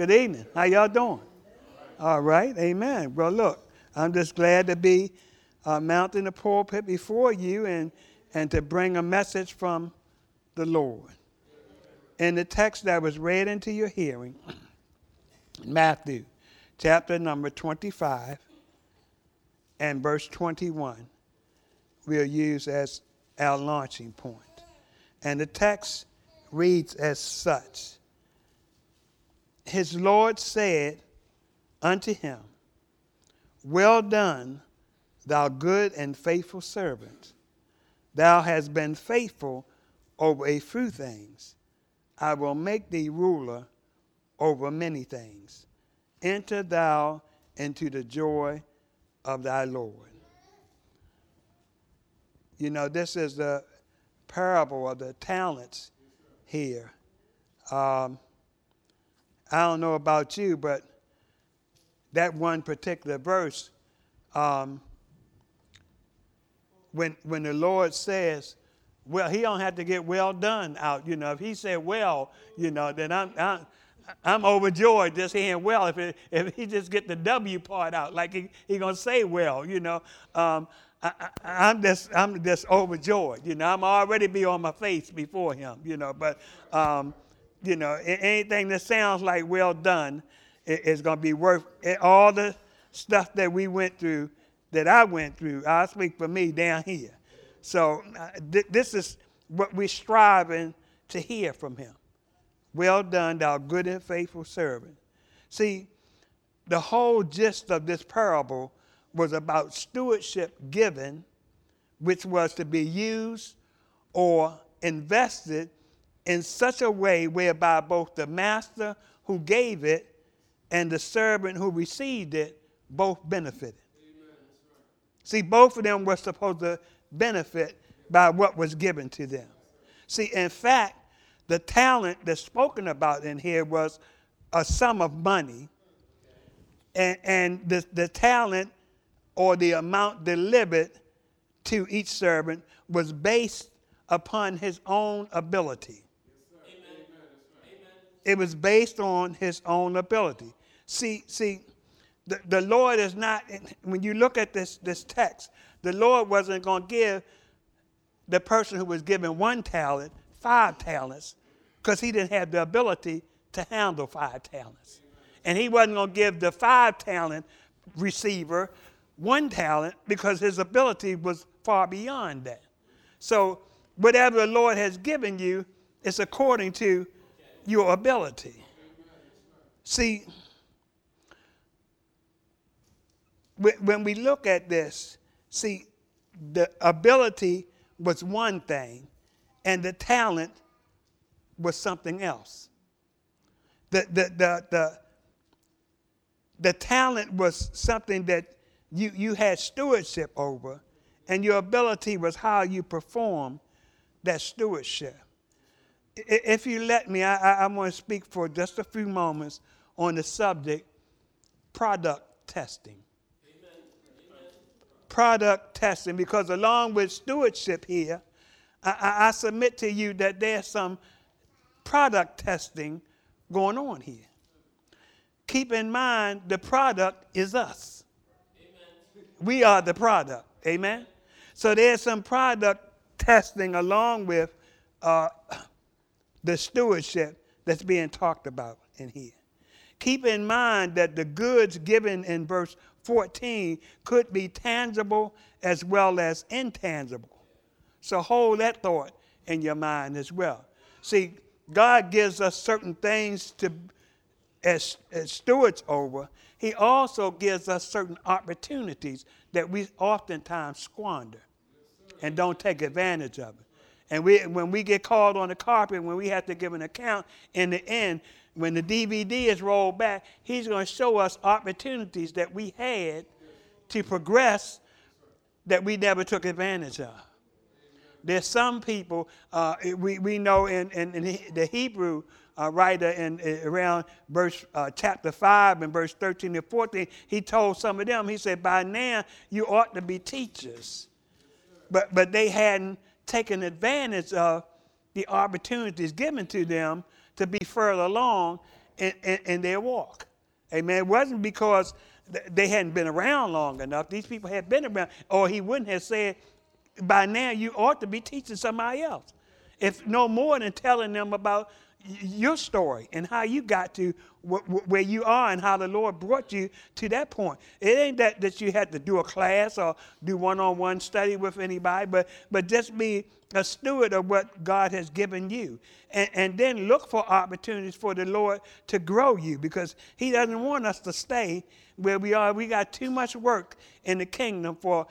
Good evening. How y'all doing? All right. Amen. Well, look, I'm just glad to be uh, mounting the pulpit before you and, and to bring a message from the Lord. In the text that was read into your hearing, Matthew chapter number 25 and verse 21, we'll use as our launching point. And the text reads as such His Lord said unto him, Well done, thou good and faithful servant. Thou hast been faithful over a few things. I will make thee ruler over many things. Enter thou into the joy of thy Lord. You know, this is the parable of the talents here. Um, I don't know about you, but that one particular verse, um, when when the Lord says, "Well, He don't have to get well done out," you know. If He said "well," you know, then I'm I'm, I'm overjoyed just hearing "well." If it, if He just get the W part out, like He He gonna say "well," you know. Um, I, am just I'm just overjoyed. You know, I'm already be on my face before him. You know, but um, you know, anything that sounds like well done is going to be worth all the stuff that we went through, that I went through. I speak for me down here. So uh, th- this is what we're striving to hear from him. Well done, thou good and faithful servant. See, the whole gist of this parable was about stewardship given, which was to be used or invested in such a way whereby both the master who gave it and the servant who received it both benefited. See, both of them were supposed to benefit by what was given to them. See, in fact, the talent that's spoken about in here was a sum of money, and, and the, the talent or the amount delivered to each servant was based upon his own ability. It was based on his own ability. See, see, the, the Lord is not, when you look at this, this text, the Lord wasn't going to give the person who was given one talent five talents because he didn't have the ability to handle five talents. And he wasn't going to give the five talent receiver one talent because his ability was far beyond that. So, whatever the Lord has given you it's according to your ability. See, when we look at this, see, the ability was one thing, and the talent was something else. The, the, the, the, the talent was something that you, you had stewardship over, and your ability was how you perform that stewardship. If you let me, I, I, I'm going to speak for just a few moments on the subject product testing. Product testing, because along with stewardship here, I, I submit to you that there's some product testing going on here. Keep in mind, the product is us. We are the product. Amen? So there's some product testing along with uh, the stewardship that's being talked about in here. Keep in mind that the goods given in verse 14 could be tangible as well as intangible. So hold that thought in your mind as well. See, God gives us certain things to as, as stewards over, he also gives us certain opportunities that we oftentimes squander and don't take advantage of it. And we, when we get called on the carpet, when we have to give an account, in the end, when the DVD is rolled back, he's going to show us opportunities that we had to progress that we never took advantage of. There's some people, uh, we, we know in, in, in the Hebrew uh, writer in, in, around verse uh, chapter 5 and verse 13 and 14, he told some of them, he said, By now you ought to be teachers. But, but they hadn't taken advantage of the opportunities given to them to be further along in, in, in their walk. Amen. It wasn't because they hadn't been around long enough. These people had been around, or he wouldn't have said, by now you ought to be teaching somebody else. If no more than telling them about your story and how you got to where you are and how the Lord brought you to that point. It ain't that, that you had to do a class or do one-on-one study with anybody, but, but just be a steward of what God has given you. And, and then look for opportunities for the Lord to grow you because he doesn't want us to stay where we are. We got too much work in the kingdom for,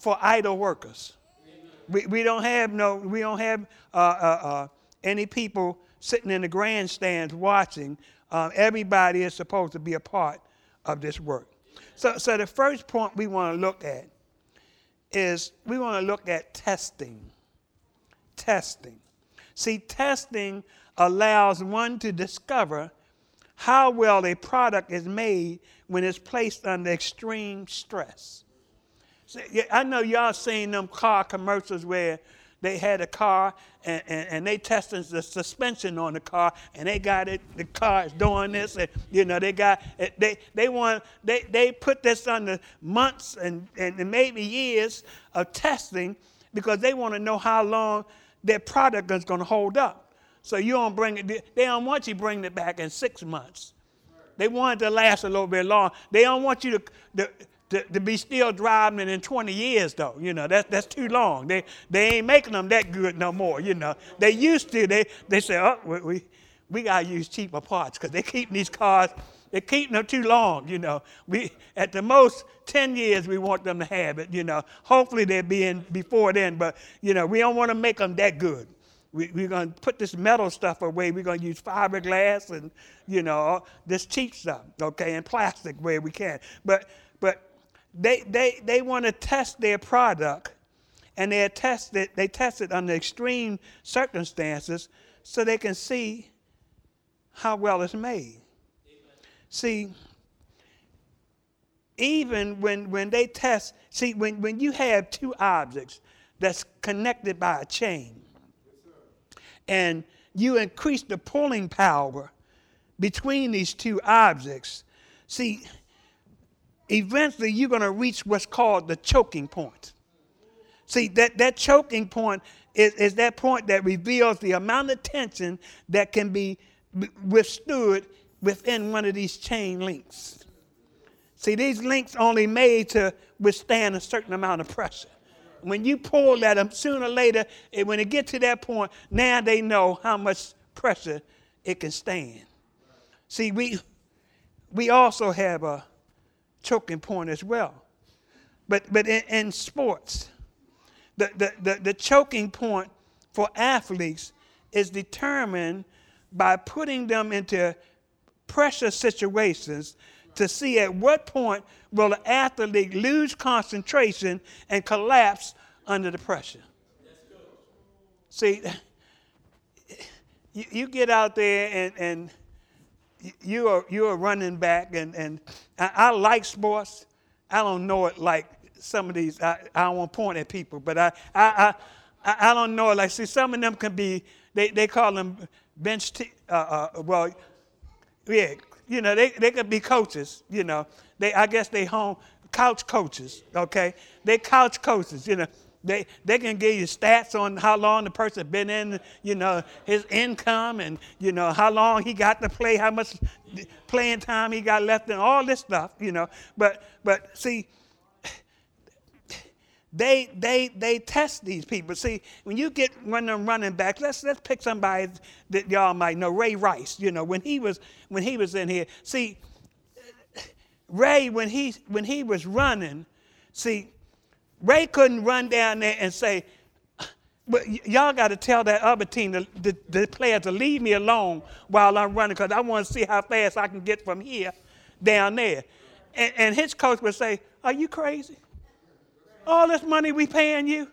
for idle workers. We, we don't have no, we don't have uh, uh, uh, any people sitting in the grandstands watching. Uh, everybody is supposed to be a part of this work. So, so the first point we want to look at is we want to look at testing. Testing. See, testing allows one to discover how well a product is made when it's placed under extreme stress. See, I know y'all seen them car commercials where they had a car and, and, and, they tested the suspension on the car and they got it the car is doing this and you know they got eh, they they want they, they put this under months and, and maybe years of testing because they want to know how long their product is going to hold up. So you don't bring it they don't want you bring it back in six months. They want it to last a little bit long. They don't want you to, to to, to be still driving it in 20 years, though. You know, that, that's too long. They, they ain't making them that good no more, you know. They used to. They, they say, oh, we, we, we got to use cheaper parts because they keep these cars, they're keeping them too long, you know. We, at the most, 10 years we want them to have it, you know. Hopefully they'll be in before then, but, you know, we don't want to make them that good. We, we're going to put this metal stuff away. We're going to use fiberglass and, you know, this cheap stuff, okay, and plastic where we can. But they, they, they want to test their product and they test it, they test it under extreme circumstances so they can see how well it's made. Amen. See, even when, when they test, see, when, when you have two objects that's connected by a chain, and you increase the pulling power between these two objects, see, eventually you're going to reach what's called the choking point. See, that, that choking point is, is that point that reveals the amount of tension that can be withstood within one of these chain links. See, these links only made to withstand a certain amount of pressure. When you pull at them, sooner or later, when it gets to that point, now they know how much pressure it can stand. See, we, we also have a, choking point as well. But, but in, in sports, the, the, the, the choking point for athletes is determined by putting them into pressure situations to see at what point will the athlete lose concentration and collapse under the pressure. See, you, you, get out there and, and you are you are running back, and and I, I, like sports. I don't know it like some of these. I, I to point at people, but I I, I I don't know it like. See, some of them can be. They they call them bench. T- uh, uh, well, yeah, you know they they could be coaches. You know they I guess they home couch coaches. Okay, they couch coaches. You know they, they can give you stats on how long the person been in, you know, his income and, you know, how long he got to play, how much playing time he got left and all this stuff, you know. But, but see, they, they, they test these people. See, when you get one of them running back, let's, let's pick somebody that y'all might know, Ray Rice, you know, when he was, when he was in here. See, Ray, when he, when he was running, see, Ray couldn't run down there and say, but y'all got to tell that other team, the, the, the player, to leave me alone while I'm running because I want to see how fast I can get from here down there. And, and his coach would say, Are you crazy? All this money we paying you?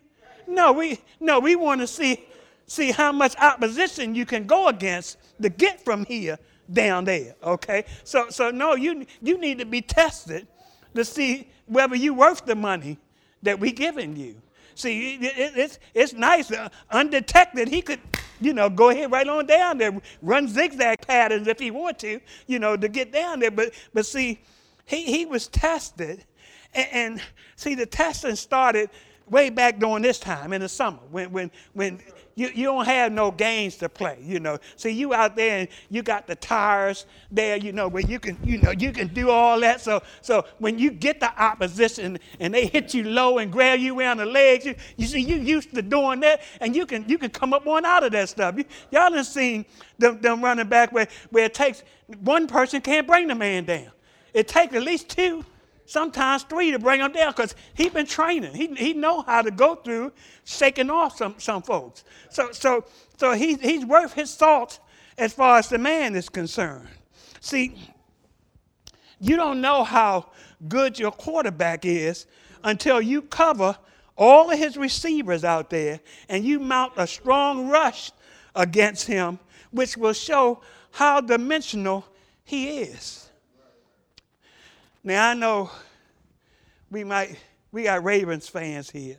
No, we no, we want to see see how much opposition you can go against to get from here down there. Okay? So so no, you you need to be tested to see whether you're worth the money that we given you. See, it, it, it's, it's nice, uh, undetected. He could, you know, go ahead right on down there, run zigzag patterns if he want to, you know, to get down there. But, but see, he, he was tested. And, and see, the testing started way back during this time in the summer when, when, when you, you don't have no games to play, you know. See, you out there and you got the tires there, you know, where you can, you know, you can do all that. So, so when you get the opposition and they hit you low and grab you around the legs, you, you see, you used to doing that, and you can you can come up one out of that stuff. You, y'all done seen them, them running back where, where it takes one person can't bring the man down. It takes at least two sometimes three to bring him down because he been training. He, he know how to go through shaking off some, some folks. So, so, so he, he's worth his salt as far as the man is concerned. See, you don't know how good your quarterback is until you cover all of his receivers out there and you mount a strong rush against him, which will show how dimensional he is. Now I know we might we got Ravens fans here.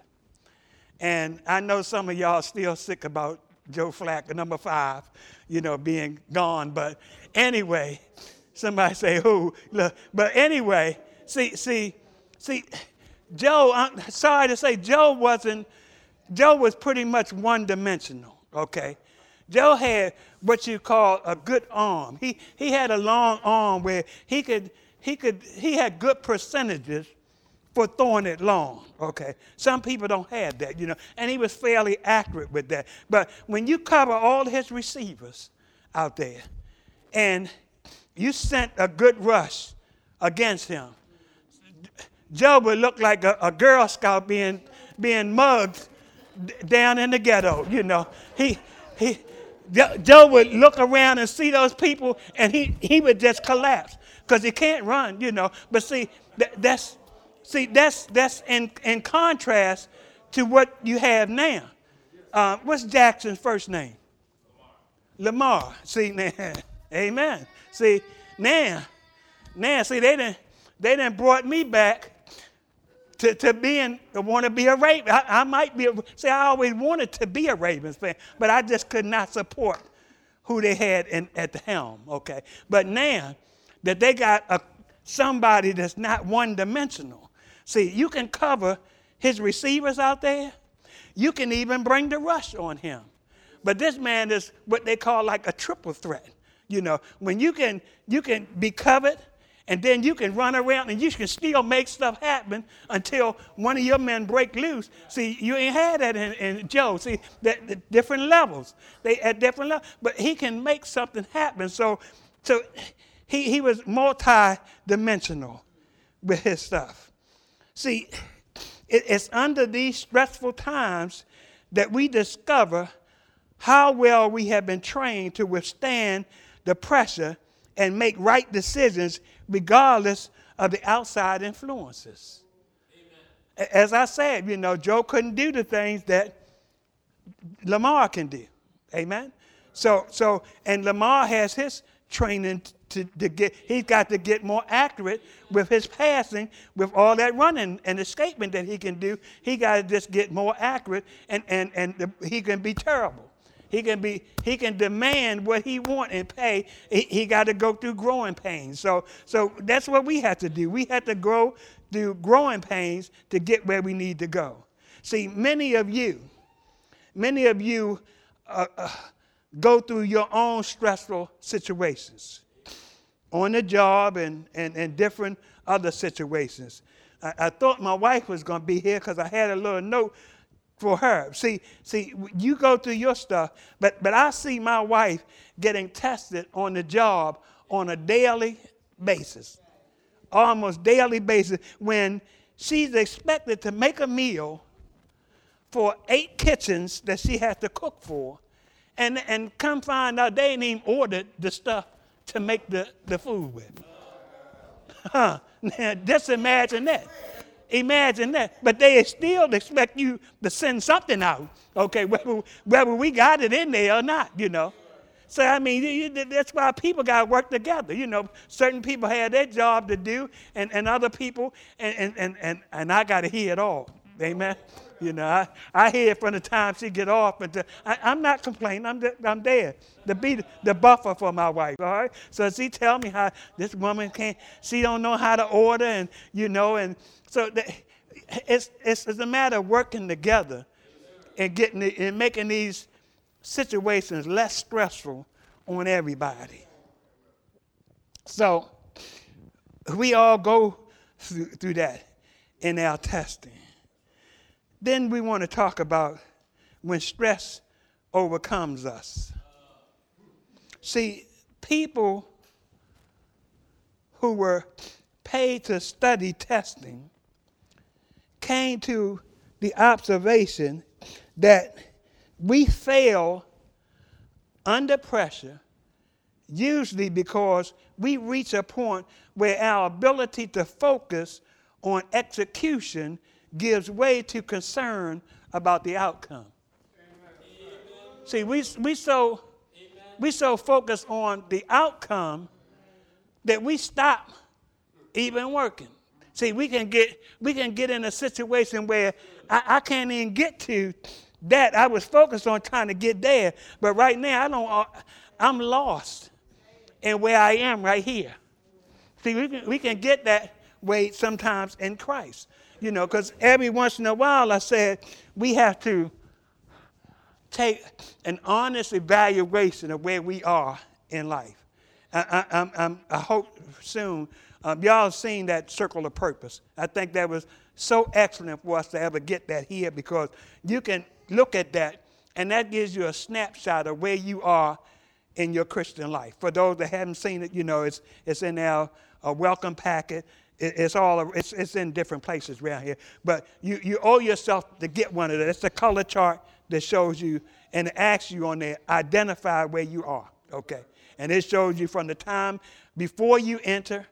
And I know some of y'all still sick about Joe Flacco, number five, you know, being gone. But anyway, somebody say who? Look, but anyway, see, see, see, Joe, I'm sorry to say, Joe wasn't, Joe was pretty much one dimensional, okay? Joe had what you call a good arm. He, he had a long arm where he could, he could, he had good percentages for throwing it long. Okay. Some people don't have that, you know, and he was fairly accurate with that. But when you cover all his receivers out there and you sent a good rush against him, Joe would look like a, a Girl Scout being, being mugged down in the ghetto, you know. He, he, Joe would look around and see those people and he, he would just collapse because he can't run, you know. But see, that, that's, see, that's, that's in, in contrast to what you have now. Uh, what's Jackson's first name? Lamar. Lamar. See, now, amen. See, now, now, see, they didn't, they didn't brought me back to, to being, want to be a Raven. I, I might be, see, I always wanted to be a Ravens fan, but I just could not support who they had in, at the helm, okay? But now that they got a, somebody that's not one dimensional, see, you can cover his receivers out there, you can even bring the rush on him. But this man is what they call like a triple threat. You know, when you can you can be covered and then you can run around and you can still make stuff happen until one of your men break loose. See, you ain't had that in, in Joe. See, that, the different levels. They at different levels, but he can make something happen. So, so he, he was multi-dimensional with his stuff. See, it, it's under these stressful times that we discover how well we have been trained to withstand the pressure and make right decisions regardless of the outside influences. Amen. As I said, you know, Joe couldn't do the things that Lamar can do. Amen. So, so, and Lamar has his training to, to get, he's got to get more accurate with his passing, with all that running and escaping that he can do. He got to just get more accurate, and, and, and the, he can be terrible. He can be he can demand what he want and pay. He, he got to go through growing pains. So so that's what we have to do. We have to grow through growing pains to get where we need to go. See, many of you, many of you uh, uh, go through your own stressful situations on the job and, and, and different other situations. I, I thought my wife was going to be here because I had a little note for her. See, see, you go through your stuff, but but I see my wife getting tested on the job on a daily basis, almost daily basis, when she's expected to make a meal for eight kitchens that she has to cook for, and and come find out they ain't even ordered the stuff to make the, the food with. Huh. Now, just imagine that. Imagine that. But they still expect you to send something out, okay, whether, whether we got it in there or not, you know. So, I mean, that's why people got to work together. You know, certain people had their job to do, and, and other people, and, and, and, and, I got to hear it all. Amen. You know, I, I hear from the time she get off, but I, am not complaining. I'm, I'm there to be the buffer for my wife. All right. So she tell me how this woman can't. She don't know how to order, and you know, and so the, it's, it's it's a matter of working together and getting the, and making these situations less stressful on everybody. So we all go through, through that in our testing. Then we want to talk about when stress overcomes us. See, people who were paid to study testing came to the observation that we fail under pressure, usually because we reach a point where our ability to focus on execution gives way to concern about the outcome. Amen. See, we, we, so, we so focus on the outcome that we stop even working. See, we can get, we can get in a situation where I, I can't even get to that. I was focused on trying to get there, but right now I don't, uh, I'm lost in where I am right here. See, we can, we can get that way sometimes in Christ you know, because every once in a while I said we have to take an honest evaluation of where we are in life. I, I, I, I hope soon um, y'all have seen that circle of purpose. I think that was so excellent for us to ever get that here because you can look at that and that gives you a snapshot of where you are in your Christian life. For those that haven't seen it, you know, it's, it's in our uh, welcome packet it's all it's, it's in different places around here. But you, you owe yourself to get one of those. It's a color chart that shows you and asks you on there identify where you are okay? And it shows you from the time before you enter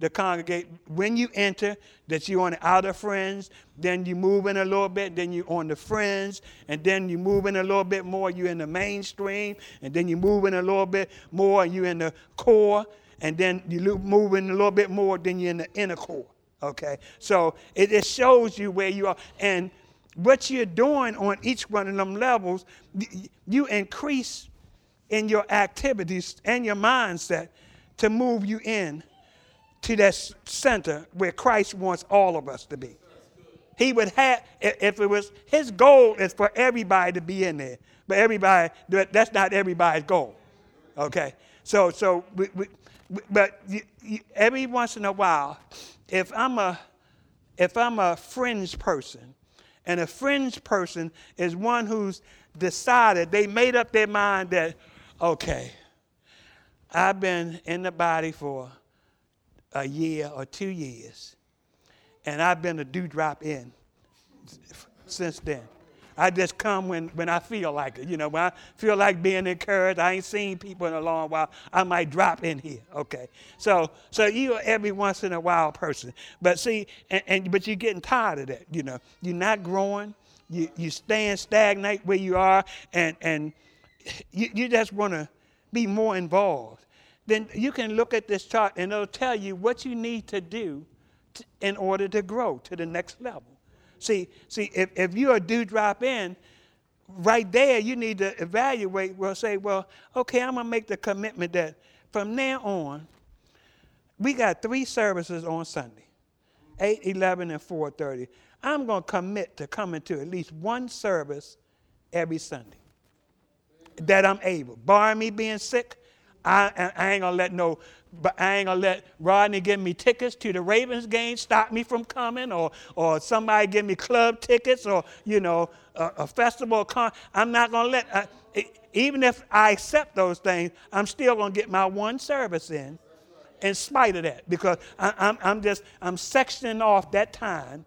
the congregate when you enter that you're on the outer fringe then you move in a little bit then you're on the friends, and then you move in a little bit more you're in the mainstream and then you move in a little bit more you're in the core and then you move in a little bit more, then you're in the inner core. Okay? So it, it shows you where you are. And what you're doing on each one of them levels, you increase in your activities and your mindset to move you in to that center where Christ wants all of us to be. He would have, if it was, his goal is for everybody to be in there. But everybody, that's not everybody's goal. Okay? So, so we, we, but you, you, every once in a while, if I'm a if I'm a fringe person, and a fringe person is one who's decided they made up their mind that okay, I've been in the body for a year or two years, and I've been a dewdrop in since then. I just come when, when I feel like it. You know, when I feel like being encouraged, I ain't seen people in a long while, I might drop in here. Okay. So so you're every once in a while person. But see, and, and but you're getting tired of that, you know. You're not growing, you you staying stagnant where you are, and and you, you just want to be more involved. Then you can look at this chart and it'll tell you what you need to do to, in order to grow to the next level. See, see, if, if you're a dewdrop in, right there you need to evaluate, well, say, well, okay, I'm gonna make the commitment that from now on, we got three services on Sunday, 8, 11, and 4.30. I'm gonna commit to coming to at least one service every Sunday that I'm able. Barring me being sick, I, I ain't gonna let no but I ain't gonna let Rodney give me tickets to the Ravens game, stop me from coming, or or somebody give me club tickets, or you know a, a festival. Con- I'm not gonna let. I, even if I accept those things, I'm still gonna get my one service in, in spite of that, because I, I'm I'm just I'm sectioning off that time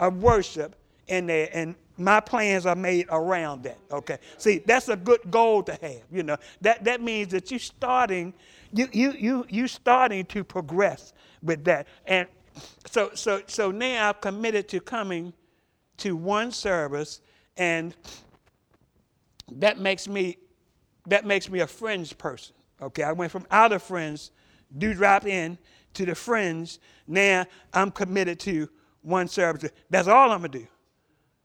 of worship in there, and my plans are made around that. Okay, see that's a good goal to have. You know that that means that you're starting you, you, you, you starting to progress with that. And so, so, so now I've committed to coming to one service, and that makes me, that makes me a fringe person. Okay, I went from out of friends, do drop in, to the fringe. Now I'm committed to one service. That's all I'm gonna do.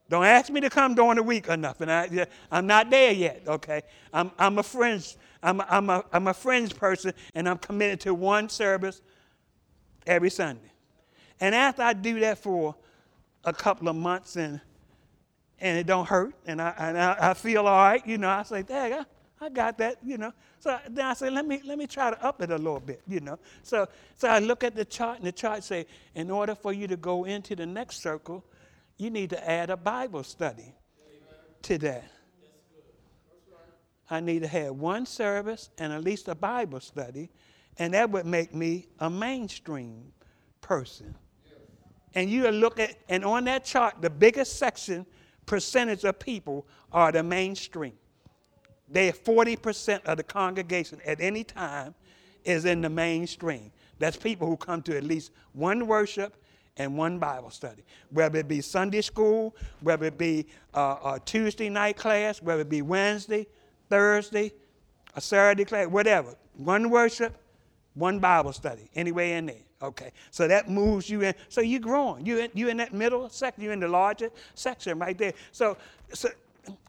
Don't ask me to come during the week or nothing. I, I'm not there yet, okay? I'm, I'm a friends, I'm a, I'm, a, I'm a friends person, and I'm committed to one service every Sunday. And after I do that for a couple of months and and it don't hurt, and I, and I, I feel all right, you know, I say, Dad, I, I got that, you know. So then I say, let me let me try to up it a little bit, you know. So so I look at the chart, and the chart say, in order for you to go into the next circle, you need to add a Bible study to that. I need to have one service and at least a Bible study, and that would make me a mainstream person. And you look at, and on that chart, the biggest section percentage of people are the mainstream. They 40% of the congregation at any time is in the mainstream. That's people who come to at least one worship and one Bible study, whether it be Sunday school, whether it be uh, a Tuesday night class, whether it be Wednesday, Thursday, a Saturday class, whatever. One worship, one Bible study, anyway in there. Okay, so that moves you in. So you're growing. You in, you in that middle section. You're in the larger section right there. So, so,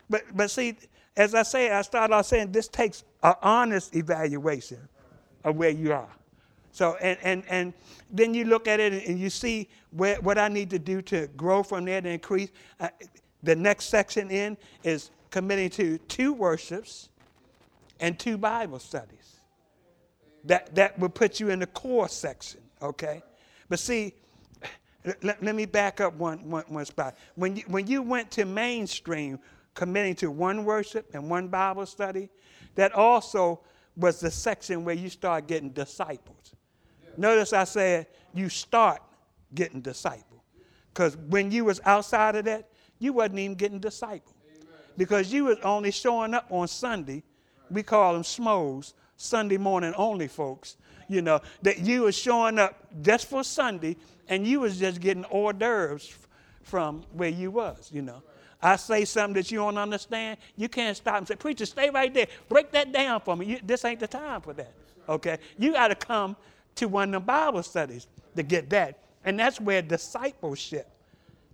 but but see, as I say, I started off saying this takes an honest evaluation of where you are. So and and and then you look at it and you see where, what I need to do to grow from there to increase. Uh, the next section in is committing to two worships and two Bible studies. That that will put you in the core section okay? But see, let, let me back up one, one, one spot. When you, when you went to mainstream, committing to one worship and one Bible study, that also was the section where you start getting disciples. Notice I said you start getting disciples. Because when you was outside of that, you wasn't even getting disciples. Because you was only showing up on Sunday. We call them smos, Sunday morning only folks you know, that you was showing up just for Sunday and you was just getting hors d'oeuvres from where you was, you know. I say something that you don't understand, you can't stop and say, Preacher, stay right there. Break that down for me. You, this ain't the time for that. Okay? You got to come to one of the Bible studies to get that. And that's where discipleship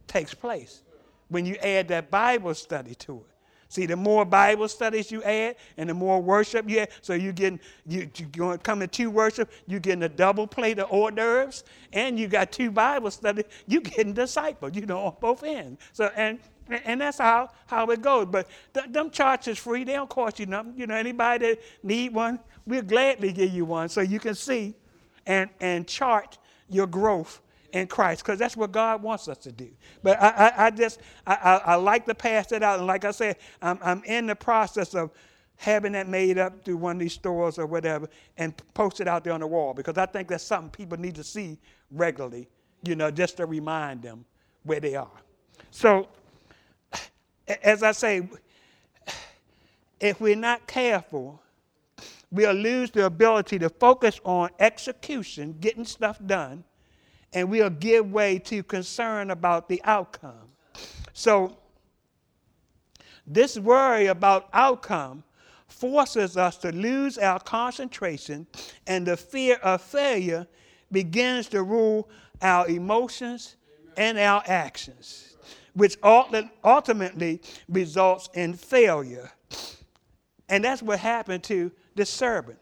takes place when you add that Bible study to it. See, the more Bible studies you add and the more worship you add, so you're getting you, you going to come to worship, you're getting a double plate of hors d'oeuvres, and you got two Bible studies, you're getting discipled, you know, on both ends. So and and that's how, how it goes. But th- them charts is free. They don't cost you nothing. You know, anybody that need one, we'll gladly give you one so you can see and, and chart your growth in Christ, because that's what God wants us to do. But I, I, I just, I, I, I, like to pass that out. And like I said, I'm, I'm in the process of having that made up through one of these stores or whatever and post it out there on the wall because I think that's something people need to see regularly, you know, just to remind them where they are. So, as I say, if we're not careful, we'll lose the ability to focus on execution, getting stuff done, and we'll give way to concern about the outcome. So, this worry about outcome forces us to lose our concentration, and the fear of failure begins to rule our emotions and our actions, which ultimately results in failure. And that's what happened to the servant.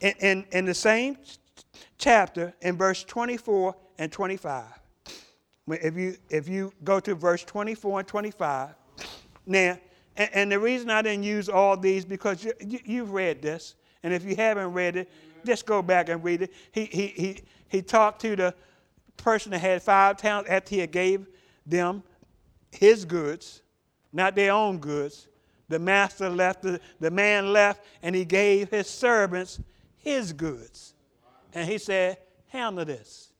In, in, in the same chapter in verse 24 and 25. If you, if you go to verse 24 and 25, now, and, and the reason I didn't use all these because you, you, you've read this, and if you haven't read it, just go back and read it. He, he, he, he talked to the person that had five talents after he had gave them his goods, not their own goods. The master left, the, the man left, and he gave his servants his goods. And he said, Handle this.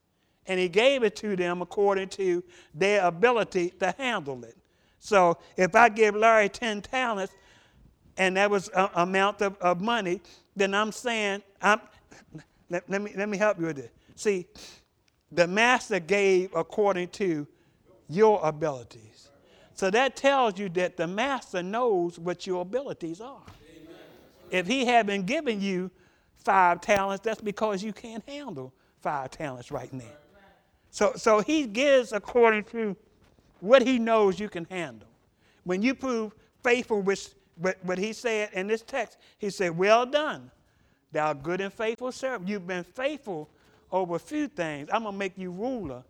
And he gave it to them according to their ability to handle it. So if I give Larry 10 talents and that was an amount of, of money, then I'm saying, I'm, let, let, me, let me help you with this. See, the master gave according to your abilities. So that tells you that the master knows what your abilities are. If he had been giving you five talents, that's because you can't handle five talents right now. So, so he gives according to what he knows you can handle. When you prove faithful with what he said in this text, he said, Well done, thou good and faithful servant. You've been faithful over a few things. I'm going to make you ruler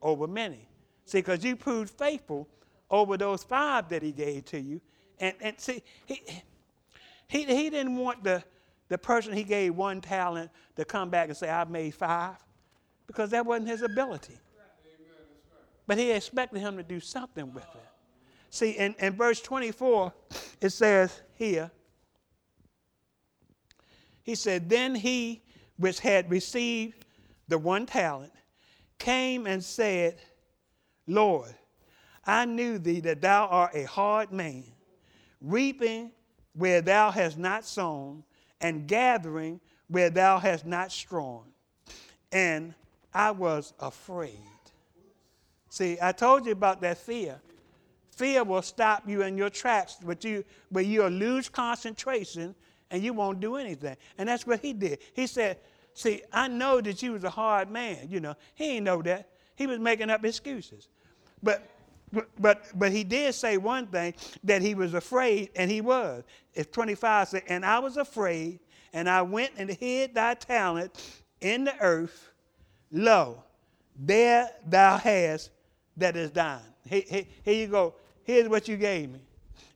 over many. See, because you proved faithful over those five that he gave to you. And, and see, he, he, he didn't want the, the person he gave one talent to come back and say, I've made five, because that wasn't his ability. But he expected him to do something with it. See, in, in verse 24, it says here, he said, Then he which had received the one talent came and said, Lord, I knew thee that thou art a hard man, reaping where thou hast not sown, and gathering where thou hast not strewn. And I was afraid. See, I told you about that fear. Fear will stop you in your tracks, but you, but you'll lose concentration and you won't do anything. And that's what he did. He said, See, I know that you was a hard man. You know, he ain't know that. He was making up excuses. But but but he did say one thing that he was afraid, and he was. It's 25 said, and I was afraid, and I went and hid thy talent in the earth. Lo, there thou hast that is thine. Here, here you go. Here's what you gave me.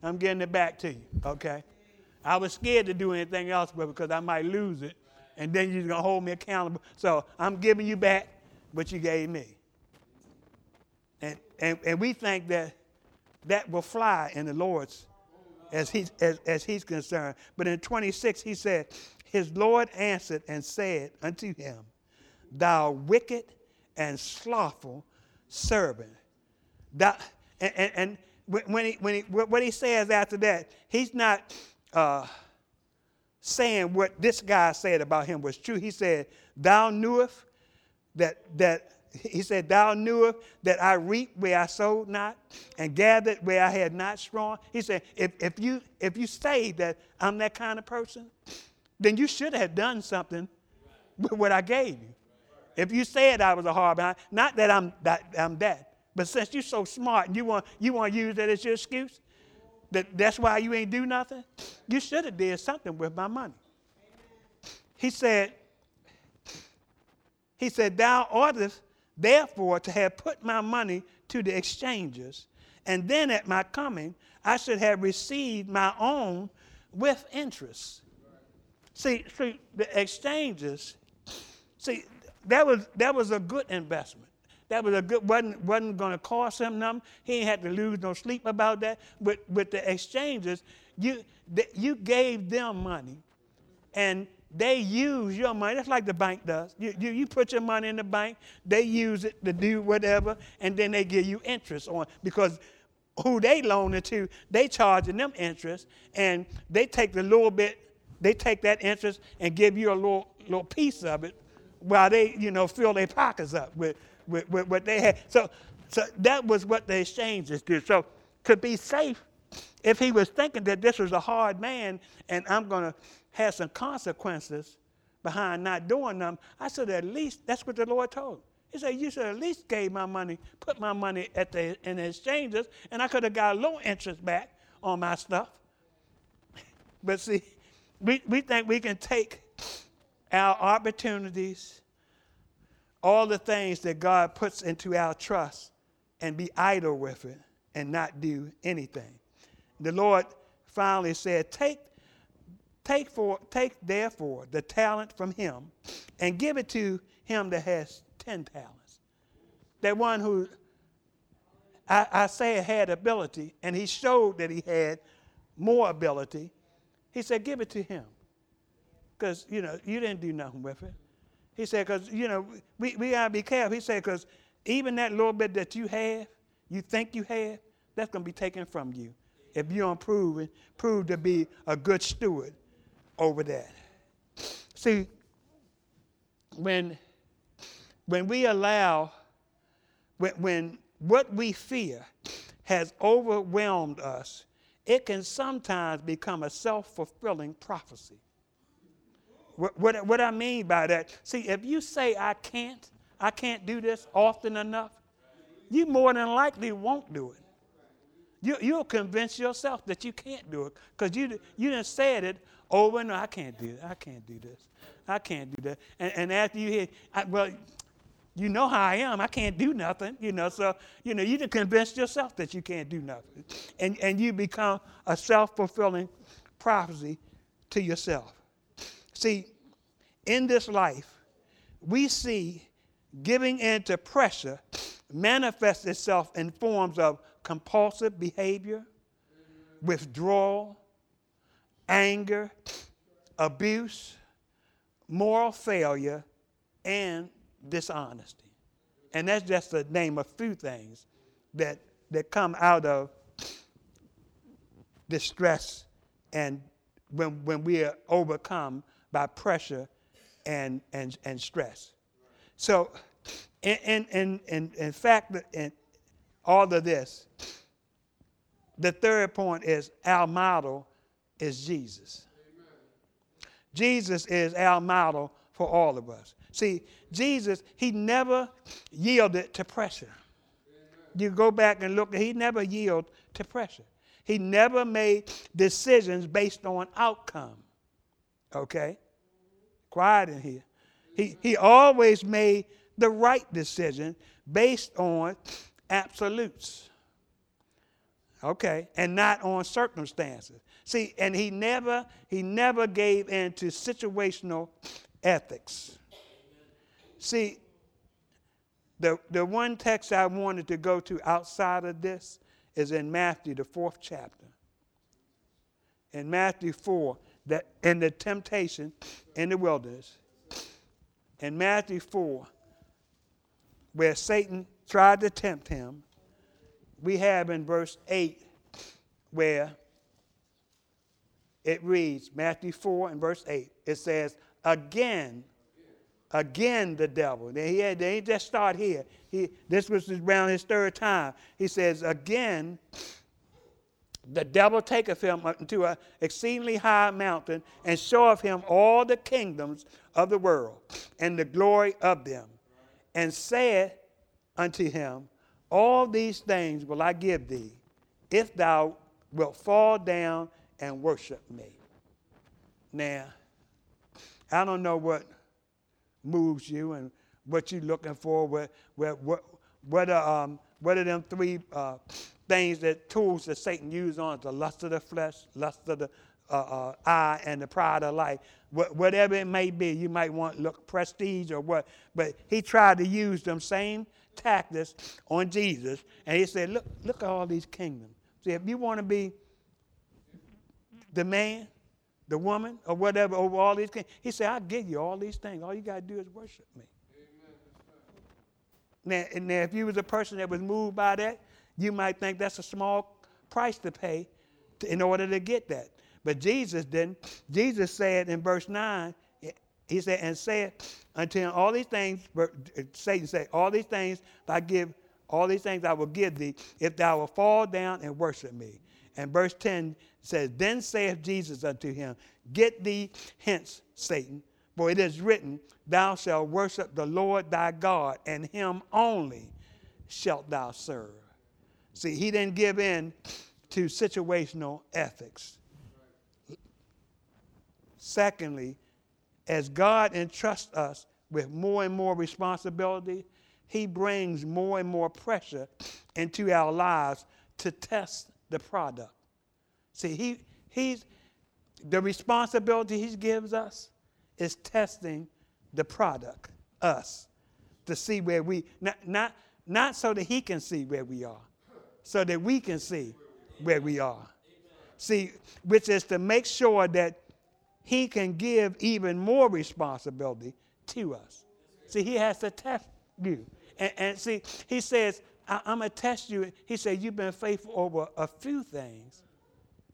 I'm getting it back to you. Okay. I was scared to do anything else it because I might lose it and then you're going to hold me accountable. So I'm giving you back what you gave me. And, and, and we think that that will fly in the Lord's as, he, as, as he's concerned. But in 26, he said, His Lord answered and said unto him, Thou wicked and slothful servant. Thou, and, and, and when he, when he, what he says after that, he's not. Uh, saying what this guy said about him was true. He said, Thou knewest that, that he said, Thou knewest that I reap where I sowed not, and gathered where I had not strong. He said, if, if, you, if you say that I'm that kind of person, then you should have done something with what I gave you. If you said I was a hard not that I'm that, I'm that, but since you're so smart and you want, you want to use that as your excuse, that that's why you ain't do nothing? You should have did something with my money. He said, he said, Thou oughtest therefore to have put my money to the exchanges, and then at my coming I should have received my own with interest. See, see, the exchanges, see, that was that was a good investment. That was a good, wasn't, wasn't going to cost him nothing. He ain't had to lose no sleep about that. But with the exchanges, you, the, you gave them money and they use your money. That's like the bank does. You, you, you put your money in the bank, they use it to do whatever, and then they give you interest on because who they loan it to, they charging them interest, and they take the little bit, they take that interest and give you a little little piece of it while they, you know, fill their pockets up with with, with what they had. So, so that was what the exchanges did. So to be safe, if he was thinking that this was a hard man and I'm going to have some consequences behind not doing them, I said at least that's what the Lord told. He said, You should at least gave my money, put my money at the in the exchanges, and I could have got a little interest back on my stuff. But see, we, we think we can take our opportunities all the things that God puts into our trust and be idle with it and not do anything. The Lord finally said, Take, take, for, take therefore the talent from him and give it to him that has 10 talents. That one who I, I say had ability, and he showed that he had more ability. He said, Give it to him. Because, you know, you didn't do nothing with it. He said, because, you know, we, we got to be careful. He said, because even that little bit that you have, you think you have, that's going to be taken from you if you don't prove, prove to be a good steward over that. See, when, when we allow, when, when what we fear has overwhelmed us, it can sometimes become a self fulfilling prophecy. What, what, what I mean by that, see, if you say I can't, I can't do this often enough, you more than likely won't do it. You, you'll convince yourself that you can't do it because you, you done said it over and over. I can't do it. I can't do this. I can't do that. And, and after you hear, I, well, you know how I am. I can't do nothing, you know. So, you know, you can convince yourself that you can't do nothing. And, and you become a self fulfilling prophecy to yourself. See, in this life, we see giving in to pressure manifests itself in forms of compulsive behavior, withdrawal, anger, abuse, moral failure, and dishonesty. And that's just to name a few things that, that come out of distress and when, when we are overcome by pressure and, and, and stress. So, in, in, in, in fact, in all of this, the third point is our model is Jesus. Jesus is our model for all of us. See, Jesus, he never yielded to pressure. You go back and look, he never yielded to pressure. He never made decisions based on outcome. Okay? Quiet in here. He, he always made the right decision based on absolutes. Okay? And not on circumstances. See, and he never, he never gave in to situational ethics. See, the, the one text I wanted to go to outside of this is in Matthew, the fourth chapter. In Matthew 4, that in the temptation in the wilderness. In Matthew 4, where Satan tried to tempt him, we have in verse 8 where it reads, Matthew 4 and verse 8, it says, Again, again the devil. Then he had, just start here. He, this was around his third time. He says, again, the devil taketh him unto an exceedingly high mountain and showeth him all the kingdoms of the world and the glory of them, and saith unto him, All these things will I give thee, if thou wilt fall down and worship me. Now, I don't know what moves you and what you're looking for, what, what, what, what, are, um, what are them three uh, things that tools that Satan uses on the lust of the flesh, lust of the uh, uh, eye, and the pride of life. Wh- whatever it may be, you might want look prestige or what, but he tried to use them same tactics on Jesus, and he said, "Look, look at all these kingdoms. See, if you want to be the man, the woman, or whatever over all these things. He said, I'll give you all these things. All you got to do is worship me. Now, now, if you was a person that was moved by that, you might think that's a small price to pay to, in order to get that. But Jesus didn't. Jesus said in verse 9, he said, and said until all these things, Satan said, all these things I give, all these things I will give thee, if thou will fall down and worship me. And verse 10 says, Then saith Jesus unto him, Get thee hence, Satan, for it is written, Thou shalt worship the Lord thy God, and him only shalt thou serve. See, he didn't give in to situational ethics. Secondly, as God entrusts us with more and more responsibility, he brings more and more pressure into our lives to test the product. See, he, he's, the responsibility he gives us is testing the product, us, to see where we, not, not, not so that he can see where we are, so that we can see where we are. See, which is to make sure that he can give even more responsibility to us. See, he has to test you. And, and see, he says, I, am going to test you. He said, You've been faithful over a few things.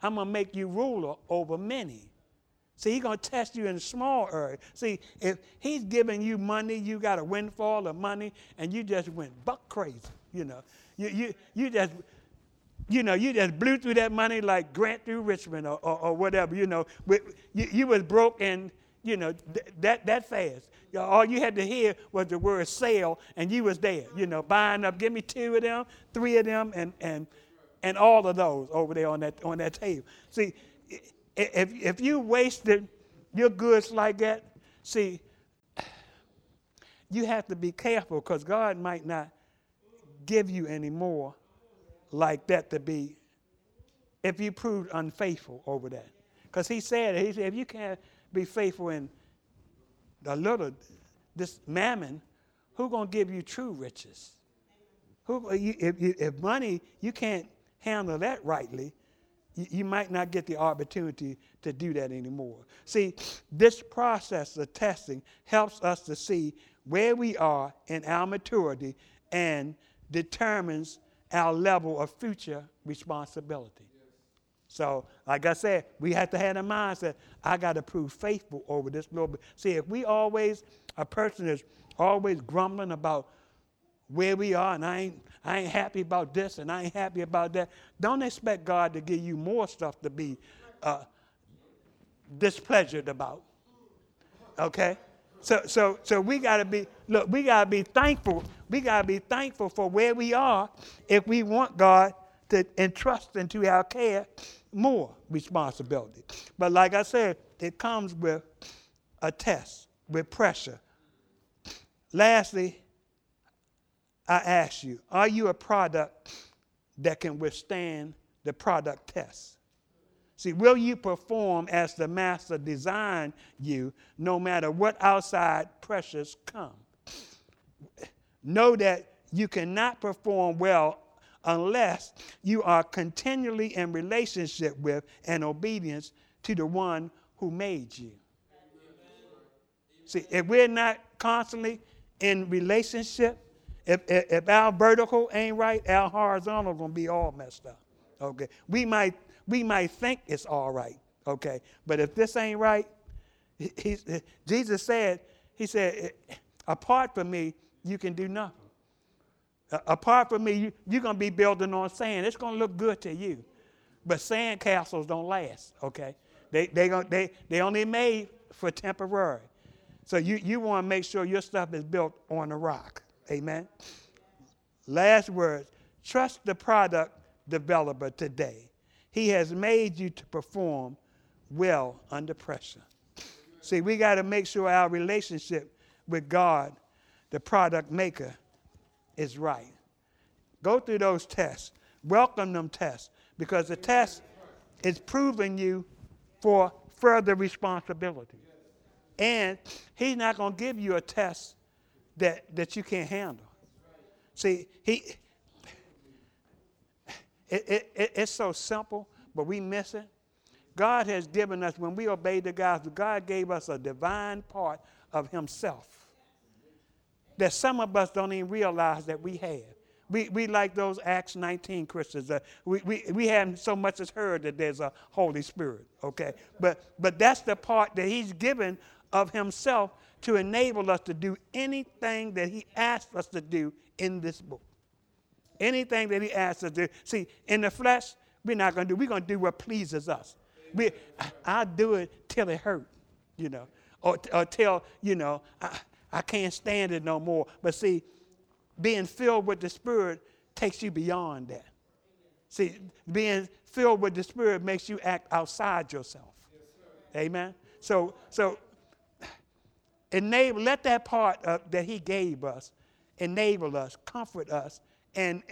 I'm going to make you ruler over many. See, he's going to test you in small area. See, if he's giving you money, you got a windfall of money, and you just went buck crazy, you know. You, you, you just, you know, you just blew through that money like Grant through Richmond or, or, or whatever, you know. You, you was broke and you know, th- that, that fast. All you had to hear was the word sale, and you was there, you know, buying up, give me two of them, three of them, and, and, and all of those over there on that, on that table. See, if, if you wasted your goods like that, see, you have to be careful because God might not give you any more like that to be if you proved unfaithful over that. Because he said, he said, if you can't be faithful in the little, this mammon, who gonna give you true riches? Who, if, if money, you can't handle that rightly, you, you might not get the opportunity to do that anymore. See, this process of testing helps us to see where we are in our maturity and determines our level of future responsibility. So, like I said, we have to have the mindset, I got to prove faithful over this little bit. See, if we always, a person is always grumbling about where we are and I ain't, I ain't happy about this and I ain't happy about that, don't expect God to give you more stuff to be uh, displeasured about. Okay? So, so, so we got to be, look, we got to be thankful. We got to be thankful for where we are if we want God to entrust into our care more responsibility. But like I said, it comes with a test, with pressure. Lastly, I ask you, are you a product that can withstand the product test? See, will you perform as the master designed you no matter what outside pressures come? Know that you cannot perform well unless you are continually in relationship with and obedience to the one who made you. See, if we're not constantly in relationship, if, if, if our vertical ain't right, our horizontal gonna be all messed up. Okay, we might we might think it's all right, okay? But if this ain't right, he, he, Jesus said, He said, apart from me, you can do nothing. apart from me, you, you're going to be building on sand. It's going to look good to you. But sand castles don't last, okay? They, they, they, they only made for temporary. So you, you want to make sure your stuff is built on a rock. Amen? Last words trust the product developer today. He has made you to perform well under pressure. See, we got to make sure our relationship with God, the product maker, is right. Go through those tests. Welcome them tests because the test is proving you for further responsibility. And he's not going to give you a test that, that you can't handle. See, he it, it, it, it's so simple, but we miss it. God has given us, when we obey the gospel, God gave us a divine part of Himself that some of us don't even realize that we have. We, we like those Acts 19 Christians. Uh, we, we, we haven't so much as heard that there's a Holy Spirit, okay? But, but that's the part that He's given of Himself to enable us to do anything that He asked us to do in this book. Anything that he asks us to do. See, in the flesh, we're not going to do. We're going to do what pleases us. We, I, will do it till it hurt, you know, or, or till, you know, I, I can't stand it no more. But see, being filled with the Spirit takes you beyond that. See, being filled with the Spirit makes you act outside yourself. Yes, Amen. So, so enable. Let that part uh, that He gave us enable us, comfort us, and,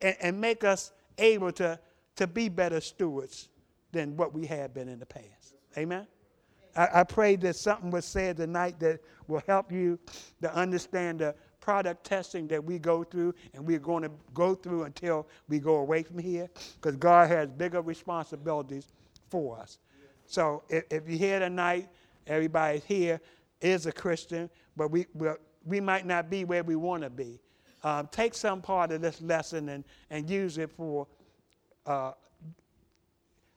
and, and make us able to, to be better stewards than what we have been in the past. Amen? I, I pray that something was said tonight that will help you to understand the product testing that we go through and we're going to go through until we go away from here because God has bigger responsibilities for us. So if, if you're here tonight, everybody's here is a Christian, but we, we might not be where we want to be um, take some part of this lesson and, and use it for uh,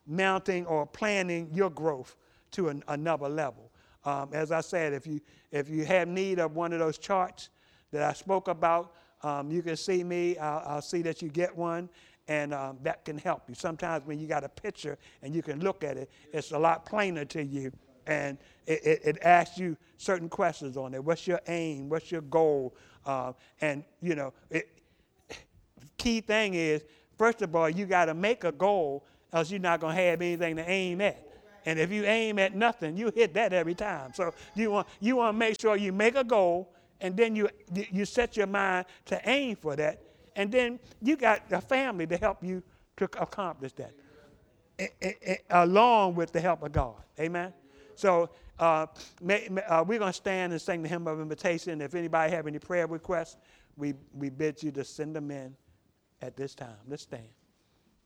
mounting or planning your growth to an, another level. Um, as I said, if you, if you have need of one of those charts that I spoke about, um, you can see me. I'll, I'll, see that you get one, and um, that can help you. Sometimes when you got a picture and you can look at it, it's a lot plainer to you and it, it, it, asks you certain questions on it. What's your aim? What's your goal? Uh, and you know, it, key thing is, first of all, you got to make a goal, else you're not to have anything to aim at. And if you aim at nothing, you hit that every time. So you want you want to make sure you make a goal, and then you you set your mind to aim for that, and then you got a family to help you to accomplish that, along with the help of God. Amen. So uh, may, uh, we're going to stand and sing the hymn of invitation. If anybody have any prayer requests, we, we bid you to send them in at this time. Let's stand.